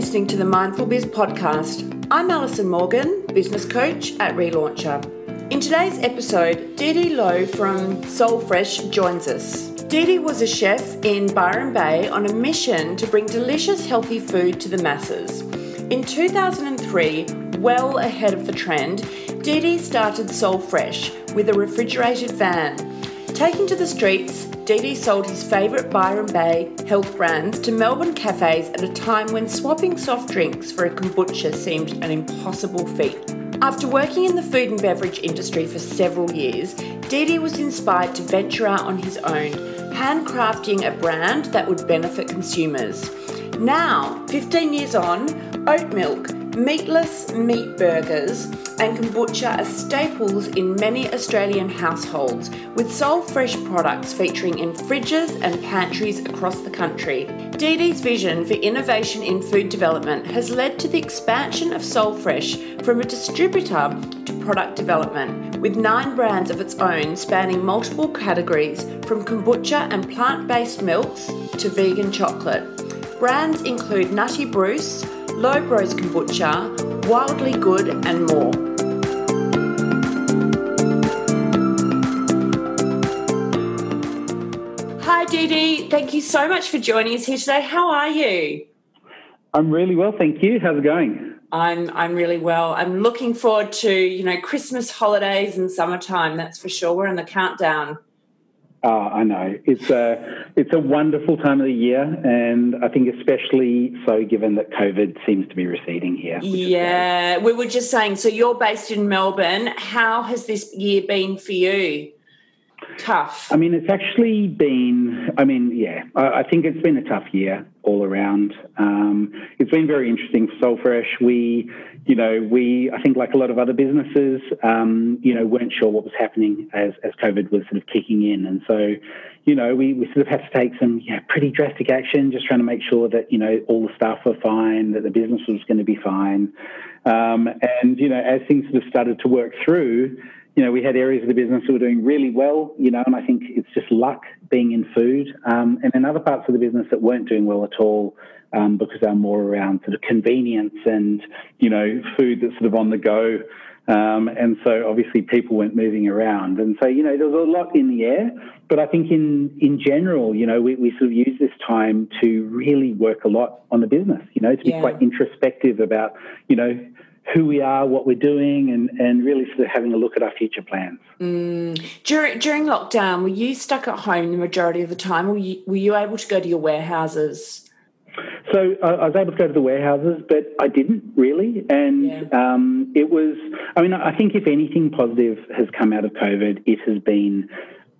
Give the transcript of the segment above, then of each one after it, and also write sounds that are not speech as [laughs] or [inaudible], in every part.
listening to the Mindful Biz podcast. I'm Alison Morgan, business coach at Relauncher. In today's episode, Dee Dee Lowe from Soul Fresh joins us. Dee Dee was a chef in Byron Bay on a mission to bring delicious, healthy food to the masses. In 2003, well ahead of the trend, Dee Dee started Soul Fresh with a refrigerated van. Taking to the streets, Dee sold his favourite Byron Bay health brands to Melbourne cafes at a time when swapping soft drinks for a kombucha seemed an impossible feat. After working in the food and beverage industry for several years, Dee was inspired to venture out on his own, handcrafting a brand that would benefit consumers. Now, 15 years on, oat milk, meatless meat burgers, and kombucha are staples in many Australian households, with Soul Fresh products featuring in fridges and pantries across the country. Dee Dee's vision for innovation in food development has led to the expansion of Soul Fresh from a distributor to product development, with nine brands of its own spanning multiple categories from kombucha and plant based milks to vegan chocolate. Brands include Nutty Bruce, Lo Bros Kombucha, Wildly Good, and more. Hi, Dee Dee. Thank you so much for joining us here today. How are you? I'm really well, thank you. How's it going? I'm I'm really well. I'm looking forward to you know Christmas holidays and summertime. That's for sure. We're in the countdown. Oh, I know. It's a it's a wonderful time of the year, and I think especially so given that COVID seems to be receding here. Yeah, we were just saying. So you're based in Melbourne. How has this year been for you? Tough. I mean, it's actually been. I mean, yeah, I, I think it's been a tough year all around. Um, it's been very interesting for Soul Fresh. We you know, we, I think, like a lot of other businesses, um, you know, weren't sure what was happening as, as COVID was sort of kicking in. And so, you know, we, we sort of had to take some yeah, pretty drastic action, just trying to make sure that, you know, all the staff were fine, that the business was going to be fine. Um, and, you know, as things sort of started to work through, you know, we had areas of the business that were doing really well, you know, and I think it's just luck being in food. Um, and then other parts of the business that weren't doing well at all um, because they're more around sort of convenience and, you know, food that's sort of on the go. Um, and so obviously people weren't moving around. And so, you know, there was a lot in the air. But I think in, in general, you know, we, we sort of use this time to really work a lot on the business, you know, to be yeah. quite introspective about, you know, who we are, what we're doing, and, and really sort of having a look at our future plans. Mm. During, during lockdown, were you stuck at home the majority of the time? Were you, were you able to go to your warehouses? So uh, I was able to go to the warehouses, but I didn't really. And yeah. um, it was, I mean, I think if anything positive has come out of COVID, it has been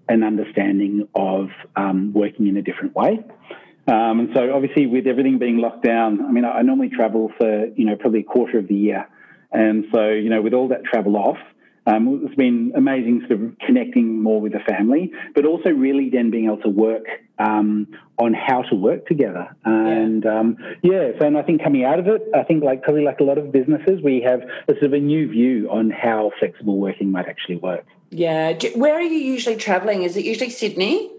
an understanding of um, working in a different way. Um, and so obviously with everything being locked down, I mean, I, I normally travel for, you know, probably a quarter of the year. And so, you know, with all that travel off, um, it's been amazing sort of connecting more with the family, but also really then being able to work um, on how to work together. And yeah. Um, yeah, so and I think coming out of it, I think like probably like a lot of businesses, we have a sort of a new view on how flexible working might actually work. Yeah. Where are you usually traveling? Is it usually Sydney?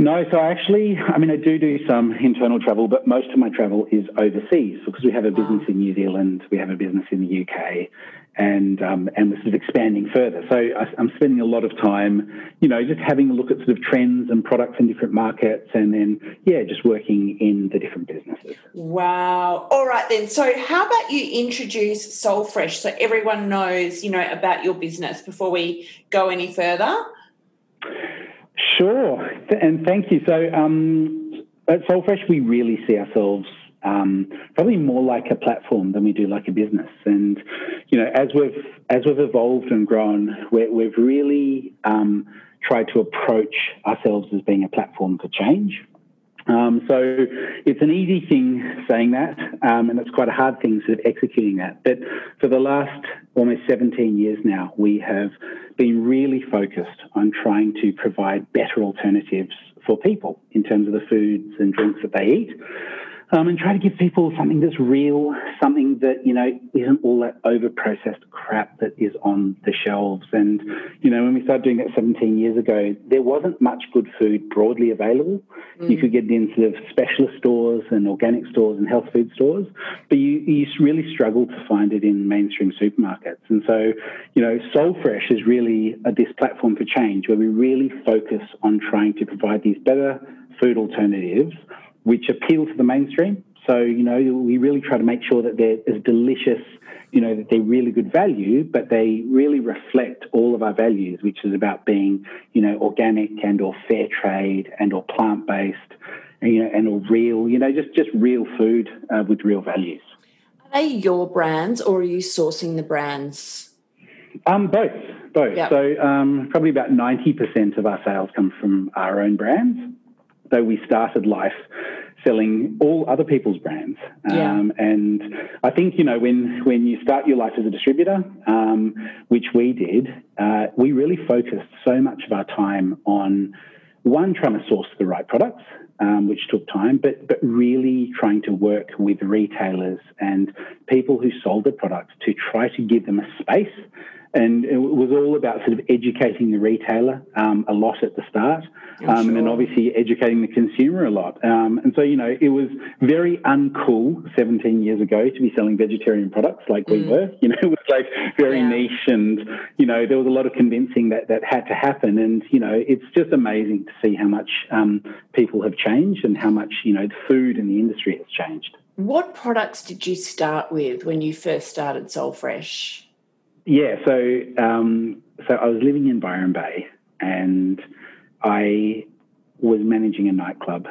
No, so I actually, I mean, I do do some internal travel, but most of my travel is overseas because we have a business in New Zealand, we have a business in the UK, and um, and we're sort of expanding further. So I, am spending a lot of time, you know, just having a look at sort of trends and products in different markets, and then yeah, just working in the different businesses. Wow! All right then. So how about you introduce Soul Fresh so everyone knows, you know, about your business before we go any further. Sure, and thank you. So um, at Soul Fresh, we really see ourselves um, probably more like a platform than we do like a business. And you know, as we've as we've evolved and grown, we have really um, tried to approach ourselves as being a platform for change. Um, so it's an easy thing saying that, um, and it's quite a hard thing sort of executing that. But for the last almost 17 years now, we have been really focused on trying to provide better alternatives for people in terms of the foods and drinks that they eat. Um, and try to give people something that's real, something that, you know, isn't all that over processed crap that is on the shelves. And, you know, when we started doing that 17 years ago, there wasn't much good food broadly available. Mm. You could get it in sort of specialist stores and organic stores and health food stores, but you, you really struggle to find it in mainstream supermarkets. And so, you know, Soul Fresh is really a, this platform for change where we really focus on trying to provide these better food alternatives which appeal to the mainstream. So, you know, we really try to make sure that they're as delicious, you know, that they're really good value, but they really reflect all of our values, which is about being, you know, organic and or fair trade and or plant based, and, you know, and or real, you know, just just real food uh, with real values. Are they your brands, or are you sourcing the brands? Um, both, both. Yep. So um, probably about ninety percent of our sales come from our own brands, though we started life selling all other people's brands. Yeah. Um, and I think, you know, when, when you start your life as a distributor, um, which we did, uh, we really focused so much of our time on one, trying to source the right products, um, which took time, but, but really trying to work with retailers and people who sold the products to try to give them a space and it was all about sort of educating the retailer um, a lot at the start, um, sure. and then obviously educating the consumer a lot. Um, and so, you know, it was very uncool 17 years ago to be selling vegetarian products like mm. we were. [laughs] You know, it was like very yeah. niche, and you know, there was a lot of convincing that that had to happen. And you know, it's just amazing to see how much um, people have changed and how much you know the food in the industry has changed. What products did you start with when you first started Soul Fresh? Yeah, so um, so I was living in Byron Bay, and I was managing a nightclub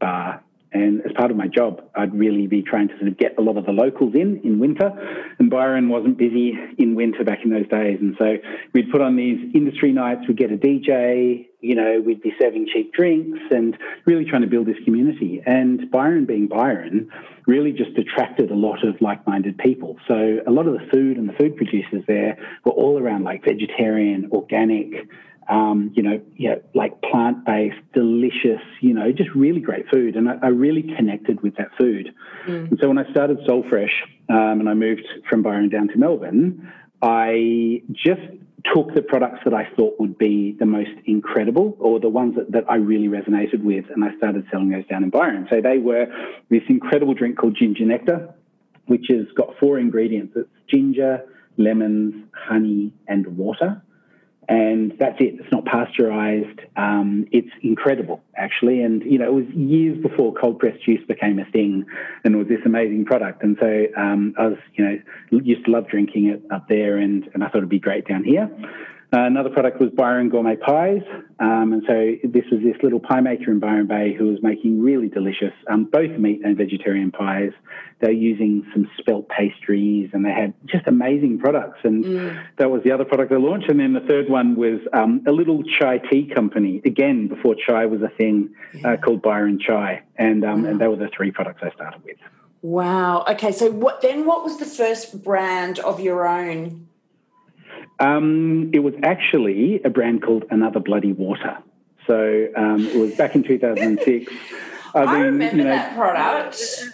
bar. And as part of my job, I'd really be trying to sort of get a lot of the locals in in winter. And Byron wasn't busy in winter back in those days. And so we'd put on these industry nights, we'd get a DJ, you know, we'd be serving cheap drinks and really trying to build this community. And Byron, being Byron, really just attracted a lot of like minded people. So a lot of the food and the food producers there were all around like vegetarian, organic, um, you know, yeah, like plant based, delicious, you know, just really great food. And I, I really connected with that food. Mm. And so when I started Soul Fresh um, and I moved from Byron down to Melbourne, I just took the products that I thought would be the most incredible or the ones that, that I really resonated with, and I started selling those down in Byron. So they were this incredible drink called Ginger Nectar, which has got four ingredients it's ginger, lemons, honey, and water and that's it. It's not pasteurized. Um, it's incredible, actually. And you know, it was years before cold pressed juice became a thing, and was this amazing product. And so um, I was, you know, used to love drinking it up there, and and I thought it'd be great down here. Uh, another product was Byron Gourmet Pies. Um, and so this was this little pie maker in Byron Bay who was making really delicious, um, both meat and vegetarian pies. They're using some spelt pastries and they had just amazing products. And mm. that was the other product they launched. And then the third one was um, a little chai tea company, again, before chai was a thing, uh, yeah. uh, called Byron Chai. And, wow. Um, and they were the three products I started with. Wow. Okay. So what then? What was the first brand of your own um, it was actually a brand called Another Bloody Water. So um, it was back in 2006. [laughs] I, I mean, remember you know, that product.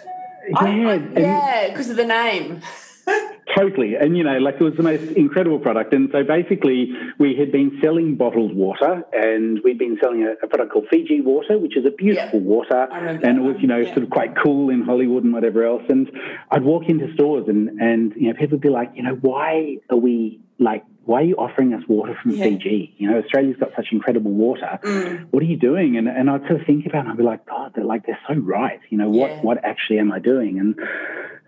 Yeah, yeah, because of the name. [laughs] Totally. And, you know, like it was the most incredible product. And so basically, we had been selling bottled water and we'd been selling a, a product called Fiji water, which is a beautiful water. And it was, you know, yeah. sort of quite cool in Hollywood and whatever else. And I'd walk into stores and, and you know, people would be like, you know, why are we like why are you offering us water from yeah. Fiji? You know, Australia's got such incredible water. Mm. What are you doing? And and I'd sort of think about it and I'd be like, God, they're like they're so right. You know, what yeah. what actually am I doing? And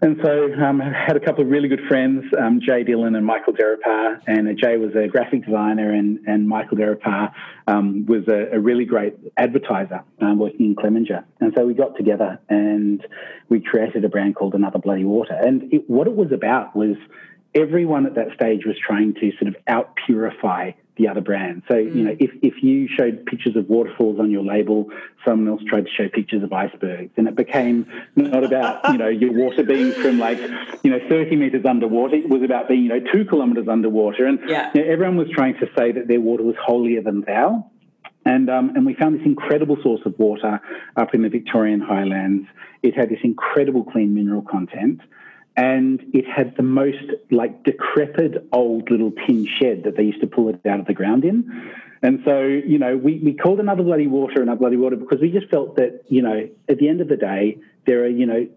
and so um, I had a couple of really good friends, um, Jay Dillon and Michael Derapar. And Jay was a graphic designer, and, and Michael Derapar um, was a, a, really great advertiser um, working in Clemenger. And so we got together and we created a brand called Another Bloody Water. And it, what it was about was everyone at that stage was trying to sort of out purify the other brand. So, mm. you know, if, if you showed pictures of waterfalls on your label, someone else tried to show pictures of icebergs. And it became not about, you know, your water being from like, you know, 30 meters underwater. It was about being, you know, two kilometers underwater. And yeah. you know, everyone was trying to say that their water was holier than thou. And, um, and we found this incredible source of water up in the Victorian highlands. It had this incredible clean mineral content and it had the most like decrepit old little tin shed that they used to pull it out of the ground in. And so, you know, we, we called another bloody water another bloody water because we just felt that, you know, at the end of the day, there are, you know,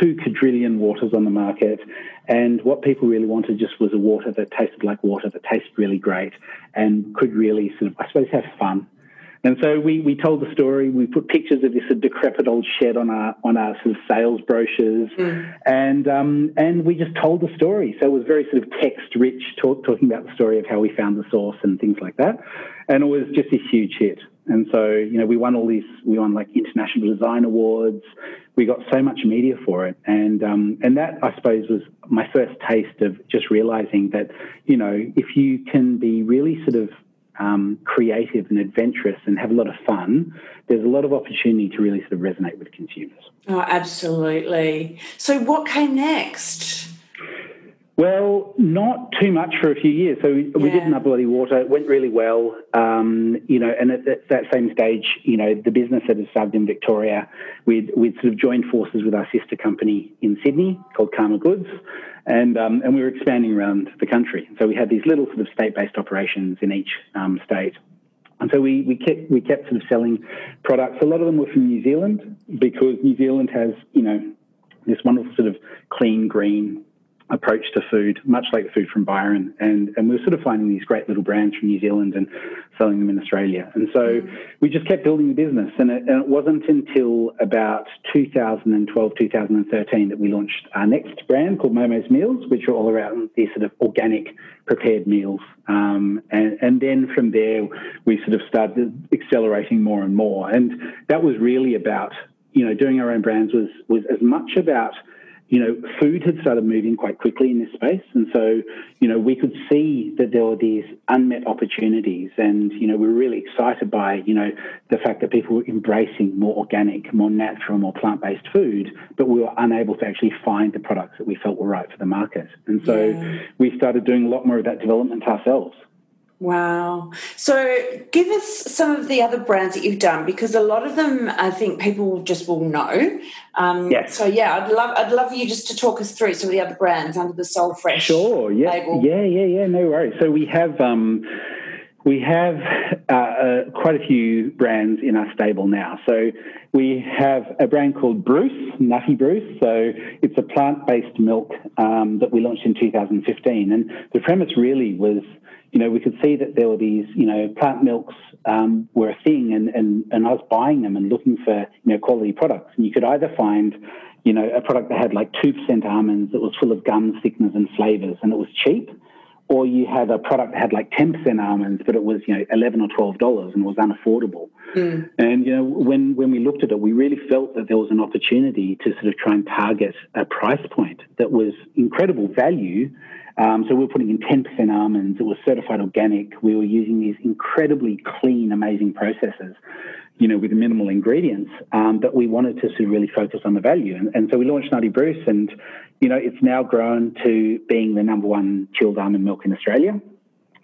two quadrillion waters on the market. And what people really wanted just was a water that tasted like water, that tasted really great and could really sort of, I suppose, have fun. And so we, we told the story. We put pictures of this decrepit old shed on our on our sort of sales brochures, mm. and um, and we just told the story. So it was very sort of text rich, talk, talking about the story of how we found the source and things like that. And it was just a huge hit. And so you know we won all these we won like international design awards. We got so much media for it, and um, and that I suppose was my first taste of just realizing that you know if you can be really sort of um, creative and adventurous and have a lot of fun, there's a lot of opportunity to really sort of resonate with consumers. Oh, absolutely. So, what came next? Well, not too much for a few years. So we, yeah. we did Another Bloody Water. It went really well. Um, you know, and at, at, that same stage, you know, the business that had started in Victoria, we'd, we'd sort of joined forces with our sister company in Sydney called Karma Goods and um, and we were expanding around the country. So we had these little sort of state-based operations in each um, state. And so we, we kept we kept sort of selling products. A lot of them were from New Zealand because New Zealand has you know this wonderful sort of clean green approach to food, much like the food from Byron. And, and we were sort of finding these great little brands from New Zealand and selling them in Australia. And so mm. we just kept building the business. And it, and it, wasn't until about 2012, 2013 that we launched our next brand called Momo's Meals, which are all around these sort of organic prepared meals. Um, and, and then from there, we sort of started accelerating more and more. And that was really about, you know, doing our own brands was, was as much about – you know, food had started moving quite quickly in this space. And so, you know, we could see that there were these unmet opportunities. And, you know, we were really excited by, you know, the fact that people were embracing more organic, more natural, more plant based food, but we were unable to actually find the products that we felt were right for the market. And so yeah. we started doing a lot more of that development ourselves. Wow. So give us some of the other brands that you've done because a lot of them I think people just will know. Um, yes. So yeah, I'd love I'd love you just to talk us through some of the other brands under the Soul Fresh. Sure. Yeah. Label. Yeah. Yeah. Yeah. No worries. So we have um, we have uh, uh, quite a few brands in our stable now. So we have a brand called Bruce, Nutty Bruce. So it's a plant-based milk um, that we launched in 2015, and the premise really was you know, we could see that there were these, you know, plant milks um, were a thing, and, and, and I was buying them and looking for, you know, quality products. And you could either find, you know, a product that had like 2% almonds that was full of gums, thickeners, and flavors, and it was cheap, or you had a product that had like 10% almonds, but it was, you know, 11 or $12 and was unaffordable. Mm. And, you know, when, when we looked at it, we really felt that there was an opportunity to sort of try and target a price point that was incredible value um, so we were putting in 10% almonds. It was certified organic. We were using these incredibly clean, amazing processes, you know, with minimal ingredients. Um, but we wanted to really focus on the value. And, and, so we launched Nutty Bruce, and you know, it's now grown to being the number one chilled almond milk in Australia,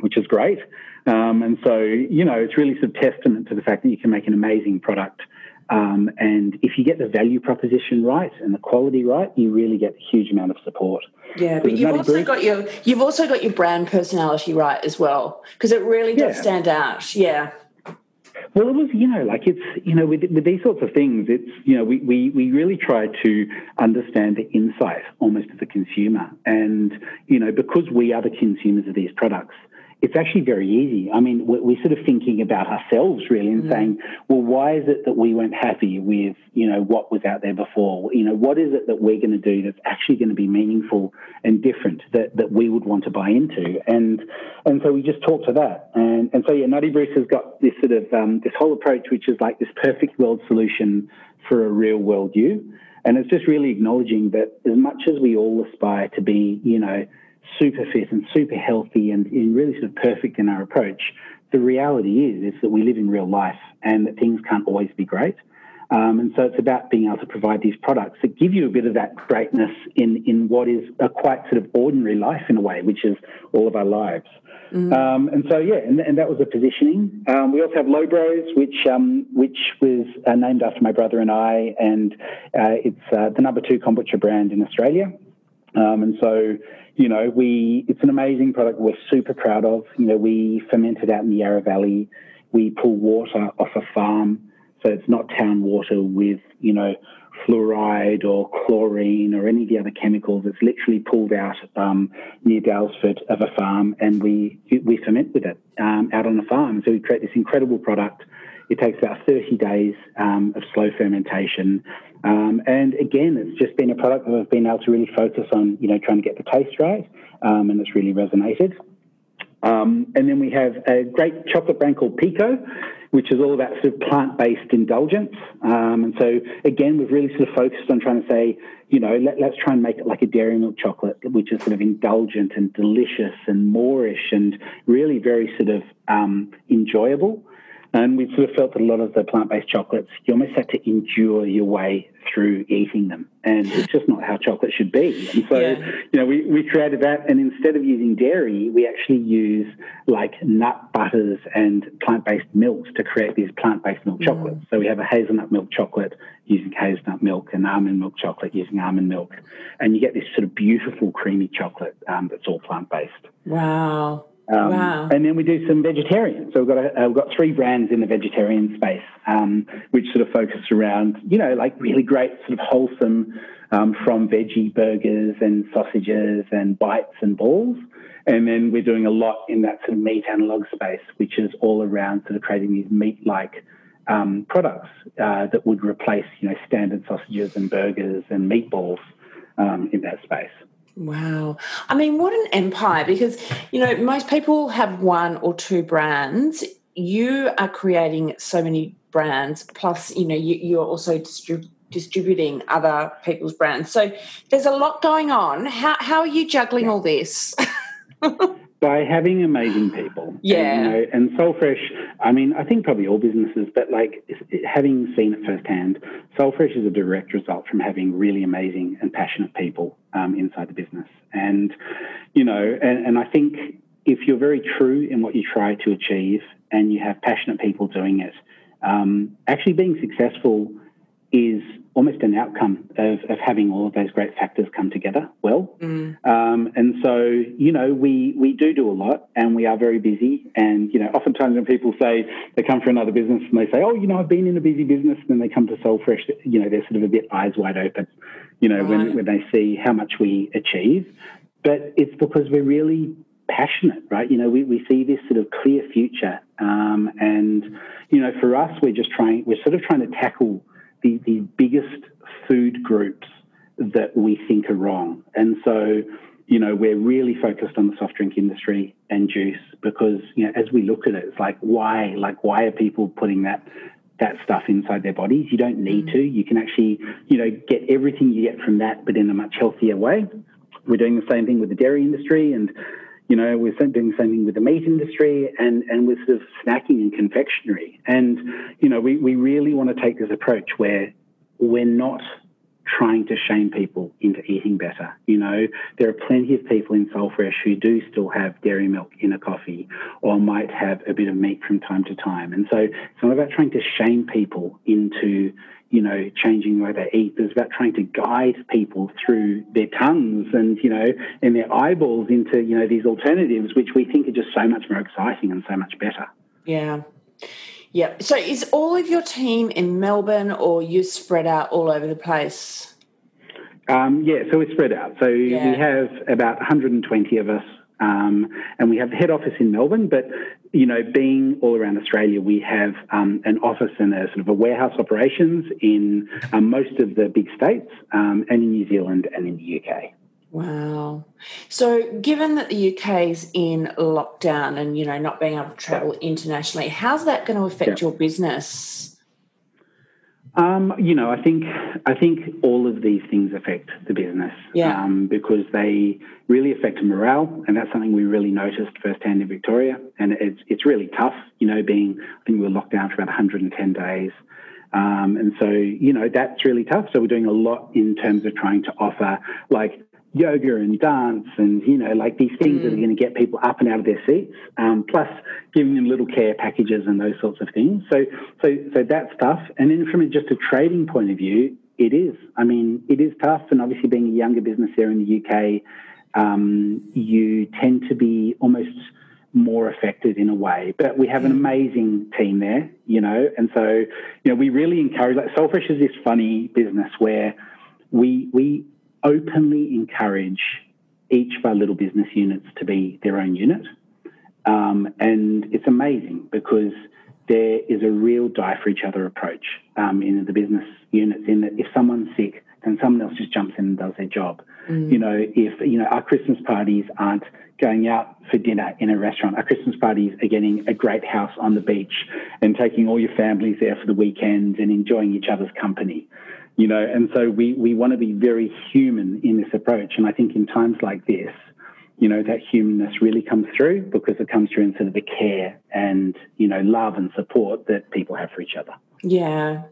which is great. Um, and so, you know, it's really sort of testament to the fact that you can make an amazing product. Um, and if you get the value proposition right and the quality right, you really get a huge amount of support. Yeah, but you've also got your you've also got your brand personality right as well because it really does yeah. stand out. Yeah. Well, it was, you know, like it's, you know, with, with these sorts of things, it's, you know, we, we, we really try to understand the insight almost of the consumer. And, you know, because we are the consumers of these products, it's actually very easy. I mean, we're, we're, sort of thinking about ourselves really and mm. saying, well, why is it that we weren't happy with, you know, what was out there before? You know, what is it that we're going to do that's actually going to be meaningful and different that, that we would want to buy into? And and so we just talk to that. And and so yeah, Nutty Bruce has got this sort of um, this whole approach, which is like this perfect world solution for a real world you. And it's just really acknowledging that as much as we all aspire to be, you know, super fit and super healthy and, and really sort of perfect in our approach, the reality is is that we live in real life and that things can't always be great. Um, and so it's about being able to provide these products that give you a bit of that greatness in, in what is a quite sort of ordinary life in a way, which is all of our lives. Mm. Um, and so, yeah, and, and, that was the positioning. Um, we also have Lo Bros, which um, which was uh, named after my brother and I, and uh, it's uh, the number two kombucha brand in Australia. Um, and so, you know, we it's an amazing product we're super proud of. You know, we ferment it out in the Yarra Valley. We pull water off a farm, so it's not town water with you know fluoride or chlorine or any of the other chemicals. It's literally pulled out um, near Daylesford of a farm, and we we ferment with it um, out on the farm. So we create this incredible product. It takes about 30 days um, of slow fermentation. Um, and again, it's just been a product that I've been able to really focus on, you know, trying to get the taste right, um, and it's really resonated. Um, and then we have a great chocolate brand called Pico, which is all about sort of plant-based indulgence. Um, and so again, we've really sort of focused on trying to say, you know, let, us try and make it like a dairy milk chocolate, which is sort of indulgent and delicious and moorish and really very sort of um, enjoyable. And we sort of felt that a lot of the plant based chocolates, you almost have to endure your way through eating them. And it's just not how chocolate should be. And so, yeah. you know, we, we created that. And instead of using dairy, we actually use like nut butters and plant based milks to create these plant based milk mm. chocolates. So we have a hazelnut milk chocolate using hazelnut milk and almond milk chocolate using almond milk. And you get this sort of beautiful creamy chocolate um, that's all plant based. Wow. Um, wow. And then we do some vegetarian. So we've got a, uh, we've got three brands in the vegetarian space, um, which sort of focus around you know like really great sort of wholesome um, from veggie burgers and sausages and bites and balls. And then we're doing a lot in that sort of meat analog space, which is all around sort of creating these meat-like um, products uh, that would replace you know standard sausages and burgers and meatballs um, in that space. Wow. I mean, what an empire because, you know, most people have one or two brands. You are creating so many brands, plus, you know, you, are also distrib- distributing other people's brands. So there's a lot going on. How, how are you juggling all this? [laughs] by having amazing people. Yeah. And, you know, and Soulfresh, I mean, I think probably all businesses, but like having seen it firsthand, Soulfresh is a direct result from having really amazing and passionate people um, inside the business. And, you know, and, and I think if you're very true in what you try to achieve and you have passionate people doing it, um, actually being successful is almost an outcome of, of having all of those great factors come together well. Mm. Um, and so, you know, we, we do do a lot and we are very busy. And, you know, oftentimes when people say they come for another business and they say, oh, you know, I've been in a busy business, and then they come to Soulfresh, you know, they're sort of a bit eyes wide open, you know, right. when, when they see how much we achieve. But it's because we're really passionate, right? You know, we, we see this sort of clear future. Um, and, you know, for us, we're just trying, we're sort of trying to tackle the, the biggest food groups that we think are wrong. And so, you know, we're really focused on the soft drink industry and juice because, you know, as we look at it, it's like, why? Like, why are people putting that that stuff inside their bodies? You don't need mm. to. You can actually, you know, get everything you get from that, but in a much healthier way. We're doing the same thing with the dairy industry and you know, we're doing the same thing with the meat industry and, and with sort of snacking and confectionery. And, you know, we, we really want to take this approach where we're not trying to shame people into eating better. You know, there are plenty of people in Soulfresh who do still have dairy milk in a coffee or might have a bit of meat from time to time. And so it's not about trying to shame people into you know, changing the way they eat. It's about trying to guide people through their tongues and, you know, and their eyeballs into, you know, these alternatives, which we think are just so much more exciting and so much better. Yeah. Yeah. So is all of your team in Melbourne or you spread out all over the place? Um, yeah, so we're spread out. So yeah. we have about 120 of us um, and we have the head office in Melbourne, but you know, being all around Australia, we have um, an office and a sort of a warehouse operations in um, most of the big states um, and in New Zealand and in the UK. Wow. So, given that the UK is in lockdown and you know not being able to travel internationally, how's that going to affect yeah. your business? Um, you know, I think I think all of these things affect the business, yeah. um, because they really affect morale, and that's something we really noticed firsthand in Victoria. And it's it's really tough, you know, being I think we were locked down for about 110 days. Um, and so, you know, that's really tough. So we're doing a lot in terms of trying to offer like yoga and dance and, you know, like these things mm. that are mm. going to get people up and out of their seats, um, plus giving them little care packages and those sorts of things. So, so, so that's tough. And then from just a trading point of view, it is. I mean, it is tough. And obviously being a younger business there in the UK, um, you tend to be almost more affected in a way. But we have an mm. amazing team there, you know, and so you know we really encourage. Like Soulfresh is this funny business where we we openly encourage each of our little business units to be their own unit, um, and it's amazing because there is a real die for each other approach um, in the business units. In that, if someone's sick, then someone else just jumps in and does their job. Mm. You know, if you know our Christmas parties aren't going out for dinner in a restaurant, our Christmas parties are getting a great house on the beach and taking all your families there for the weekends and enjoying each other's company. You know, and so we we want to be very human in this approach. And I think in times like this, you know, that humanness really comes through because it comes through in sort of the care and, you know, love and support that people have for each other. Yeah,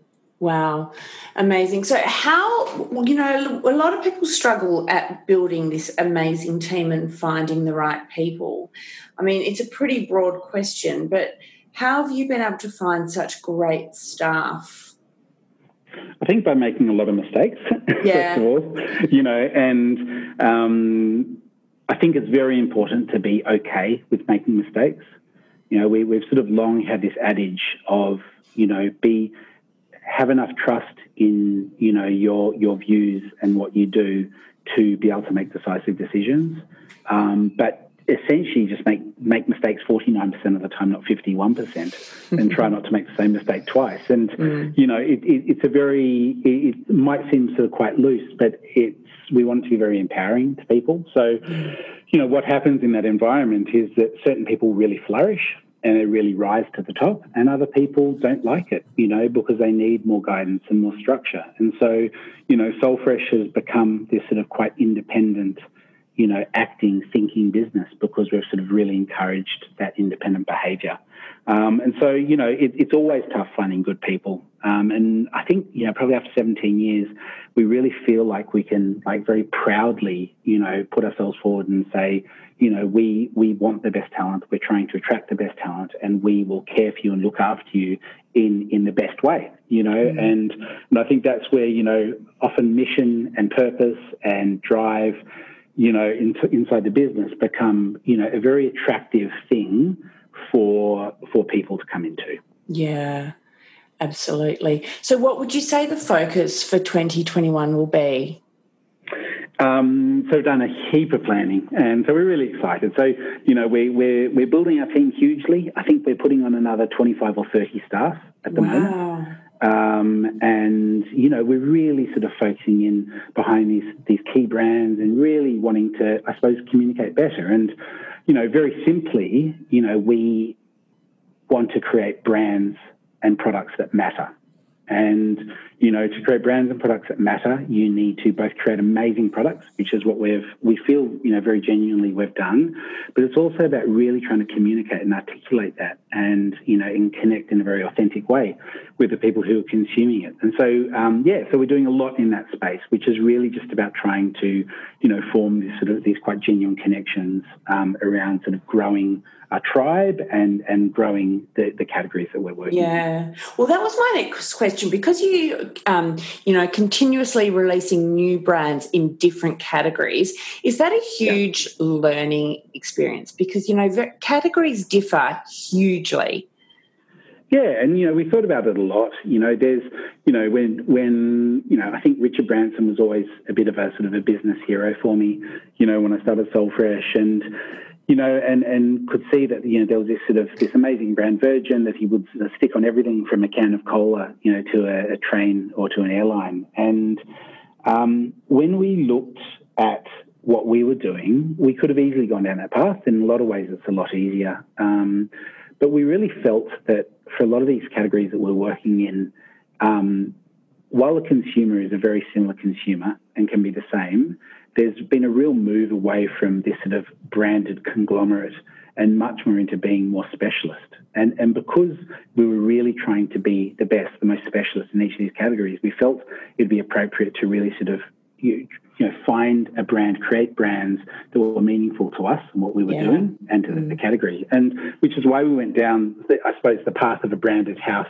Wow, amazing. So, how, you know, a lot of people struggle at building this amazing team and finding the right people. I mean, it's a pretty broad question, but how have you been able to find such great staff? I think by making a lot of mistakes, [laughs] yeah. first of all, you know, and um, I think it's very important to be okay with making mistakes. You know, we, we've sort of long had this adage of, you know, be have enough trust in you know your your views and what you do to be able to make decisive decisions. Um, but essentially, just make make mistakes forty nine percent of the time, not fifty one percent, and try not to make the same mistake twice. And [laughs] mm. you know, it, it, it's a very it, it, might seem sort of quite loose, but it's we want it to be very empowering to people. So. You know what happens in that environment is that certain people really flourish, and they really rise to the top. And other people don't like it, you know, because they need more guidance and more structure. And so, you know, Soulfresh has become this sort of quite independent, you know, acting, thinking business because we've sort of really encouraged that independent behavior. Um, and so, you know, it, it's always tough finding good people. Um, and I think, you know, probably after 17 years, we really feel like we can, like, very proudly, you know, put ourselves forward and say, you know, we we want the best talent. We're trying to attract the best talent, and we will care for you and look after you in in the best way. You know, mm-hmm. and and I think that's where you know often mission and purpose and drive, you know, in, inside the business become you know a very attractive thing for for people to come into. Yeah. Absolutely. So, what would you say the focus for 2021 will be? Um, so we've done a heap of planning, and so we're really excited. So you know we, we're we're building our team hugely. I think we're putting on another twenty five or thirty staff at the wow. moment. Um, and you know we're really sort of focusing in behind these these key brands and really wanting to, I suppose, communicate better. And you know, very simply, you know, we want to create brands and products that matter. And, you know, to create brands and products that matter, you need to both create amazing products, which is what we've, we feel, you know, very genuinely we've done. But it's also about really trying to communicate and articulate that and, you know, and connect in a very authentic way with the people who are consuming it. And so, um, yeah, so we're doing a lot in that space, which is really just about trying to, you know, form this sort of these quite genuine connections um, around sort of growing our tribe and and growing the, the categories that we're working. Yeah, well, that was my next question because you um, you know continuously releasing new brands in different categories. Is that a huge yeah. learning experience? Because you know categories differ hugely. Yeah, and you know we thought about it a lot. You know, there's you know when when you know I think Richard Branson was always a bit of a sort of a business hero for me. You know when I started Soulfresh and you know, and, and could see that, you know, there was this sort of this amazing brand Virgin that he would stick on everything from a can of cola, you know, to a, a train or to an airline. And um, when we looked at what we were doing, we could have easily gone down that path. In a lot of ways, it's a lot easier. Um, but we really felt that for a lot of these categories that we're working in, um, while the consumer is a very similar consumer and can be the same, there's been a real move away from this sort of branded conglomerate and much more into being more specialist. And, and because we were really trying to be the best, the most specialist in each of these categories, we felt it'd be appropriate to really sort of you, you know find a brand, create brands that were meaningful to us and what we were yeah. doing and to mm. the, the, category. And which is why we went down, the, I suppose, the path of a branded house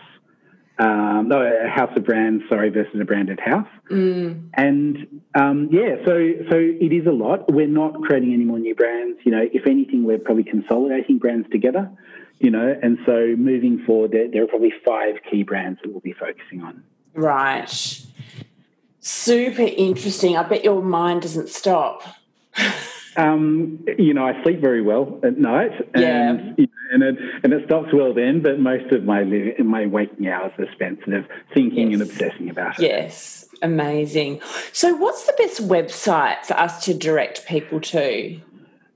um, no, a house of brands, sorry, versus a branded house. Mm. And um, yeah, so so it is a lot. We're not creating any more new brands. You know, if anything, we're probably consolidating brands together. You know, and so moving forward, there, there are probably five key brands that we'll be focusing on. Right. Super interesting. I bet your mind doesn't stop. Um, you know, I sleep very well at night, and yeah. and it and it stops well then. But most of my my waking hours are spent sort of thinking yes. and obsessing about it. Yes, amazing. So, what's the best website for us to direct people to?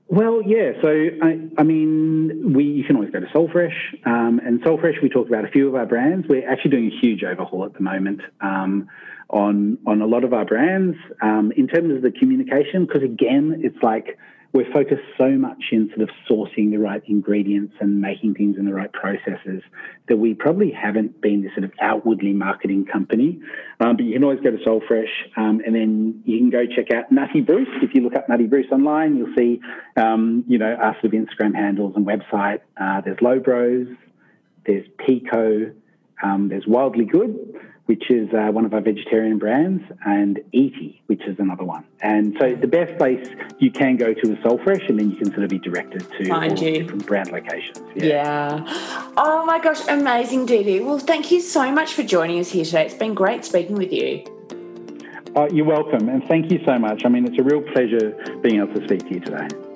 Well, yeah. So, I, I mean, we you can always go to Soulfresh, um, and Soulfresh. We talked about a few of our brands. We're actually doing a huge overhaul at the moment. Um, on on a lot of our brands um, in terms of the communication because again it's like we're focused so much in sort of sourcing the right ingredients and making things in the right processes that we probably haven't been this sort of outwardly marketing company. Um, but you can always go to Soulfresh um, and then you can go check out Nutty Bruce. If you look up Nutty Bruce online, you'll see, um, you know, our sort of Instagram handles and website. Uh, there's Lo Bros, there's Pico, um, there's Wildly Good which is uh, one of our vegetarian brands, and Eaty, which is another one. And so the best place you can go to is Soulfresh, and then you can sort of be directed to all different brand locations. Yeah. yeah. Oh my gosh, amazing, Dee Dee. Well, thank you so much for joining us here today. It's been great speaking with you. Oh, you're welcome, and thank you so much. I mean, it's a real pleasure being able to speak to you today.